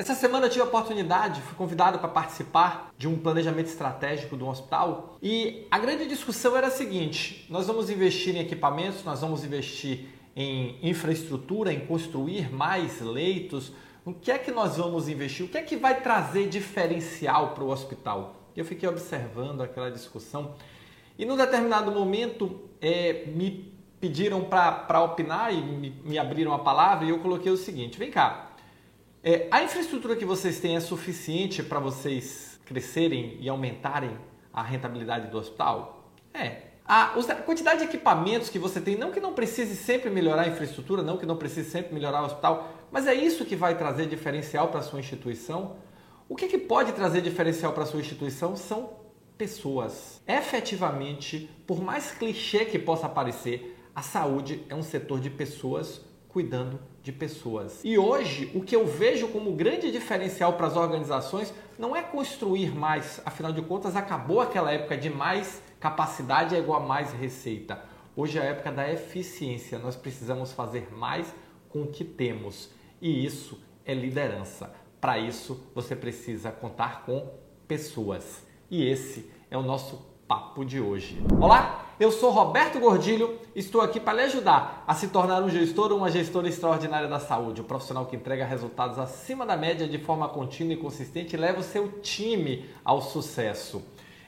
Essa semana eu tive a oportunidade, fui convidado para participar de um planejamento estratégico do hospital e a grande discussão era a seguinte: nós vamos investir em equipamentos, nós vamos investir em infraestrutura, em construir mais leitos. O que é que nós vamos investir? O que é que vai trazer diferencial para o hospital? Eu fiquei observando aquela discussão e num determinado momento é, me pediram para opinar e me, me abriram a palavra e eu coloquei o seguinte: vem cá, é, a infraestrutura que vocês têm é suficiente para vocês crescerem e aumentarem a rentabilidade do hospital? É. A, quantidade de equipamentos que você tem, não que não precise sempre melhorar a infraestrutura, não que não precise sempre melhorar o hospital, mas é isso que vai trazer diferencial para a sua instituição? O que, que pode trazer diferencial para a sua instituição são pessoas. Efetivamente, por mais clichê que possa parecer, a saúde é um setor de pessoas cuidando de pessoas. E hoje, o que eu vejo como grande diferencial para as organizações não é construir mais, afinal de contas, acabou aquela época de mais capacidade é igual a mais receita. Hoje é a época da eficiência, nós precisamos fazer mais com o que temos. E isso é liderança. Para isso, você precisa contar com pessoas. E esse é o nosso papo de hoje. Olá, eu sou Roberto Gordilho, estou aqui para lhe ajudar a se tornar um gestor ou uma gestora extraordinária da saúde, um profissional que entrega resultados acima da média de forma contínua e consistente e leva o seu time ao sucesso.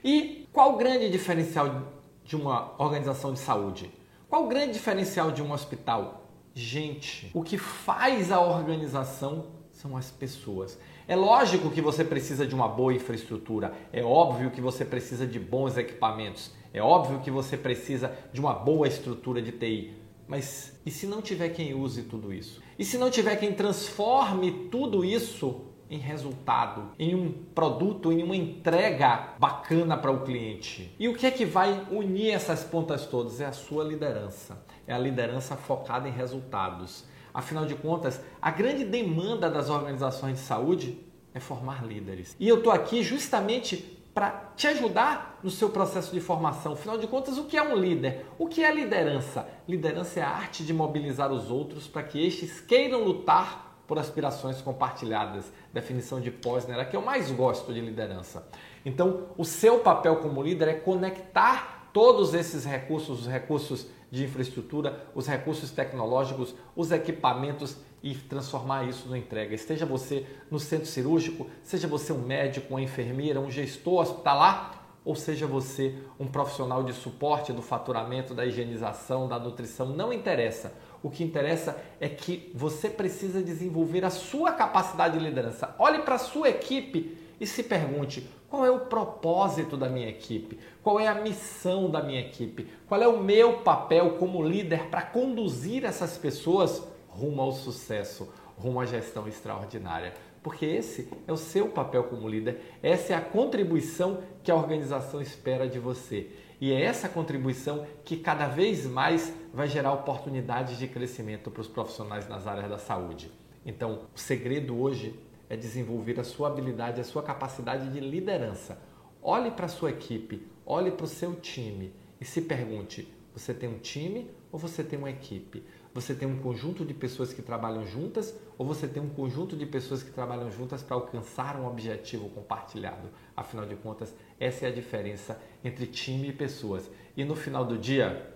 E qual o grande diferencial de uma organização de saúde? Qual o grande diferencial de um hospital? Gente, o que faz a organização são as pessoas. É lógico que você precisa de uma boa infraestrutura, é óbvio que você precisa de bons equipamentos, é óbvio que você precisa de uma boa estrutura de TI. Mas e se não tiver quem use tudo isso? E se não tiver quem transforme tudo isso em resultado, em um produto, em uma entrega bacana para o cliente. E o que é que vai unir essas pontas todas? É a sua liderança. É a liderança focada em resultados. Afinal de contas, a grande demanda das organizações de saúde é formar líderes. E eu estou aqui justamente para te ajudar no seu processo de formação. Afinal de contas, o que é um líder? O que é liderança? Liderança é a arte de mobilizar os outros para que estes queiram lutar por aspirações compartilhadas. Definição de Posner, a que eu mais gosto de liderança. Então, o seu papel como líder é conectar todos esses recursos, os recursos de infraestrutura, os recursos tecnológicos, os equipamentos e transformar isso no entrega. Esteja você no centro cirúrgico, seja você um médico, uma enfermeira, um gestor hospitalar, ou seja você um profissional de suporte do faturamento, da higienização, da nutrição, não interessa. O que interessa é que você precisa desenvolver a sua capacidade de liderança. Olhe para a sua equipe e se pergunte: qual é o propósito da minha equipe? Qual é a missão da minha equipe? Qual é o meu papel como líder para conduzir essas pessoas rumo ao sucesso, rumo à gestão extraordinária? Porque esse é o seu papel como líder, essa é a contribuição que a organização espera de você. E é essa contribuição que cada vez mais vai gerar oportunidades de crescimento para os profissionais nas áreas da saúde. Então, o segredo hoje é desenvolver a sua habilidade, a sua capacidade de liderança. Olhe para a sua equipe, olhe para o seu time e se pergunte: você tem um time ou você tem uma equipe? Você tem um conjunto de pessoas que trabalham juntas ou você tem um conjunto de pessoas que trabalham juntas para alcançar um objetivo compartilhado? Afinal de contas, essa é a diferença entre time e pessoas. E no final do dia,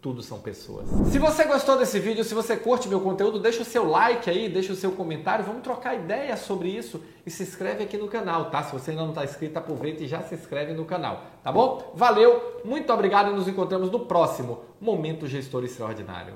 tudo são pessoas. Se você gostou desse vídeo, se você curte meu conteúdo, deixa o seu like aí, deixa o seu comentário, vamos trocar ideias sobre isso e se inscreve aqui no canal, tá? Se você ainda não está inscrito, aproveita e já se inscreve no canal, tá bom? Valeu, muito obrigado e nos encontramos no próximo Momento Gestor Extraordinário.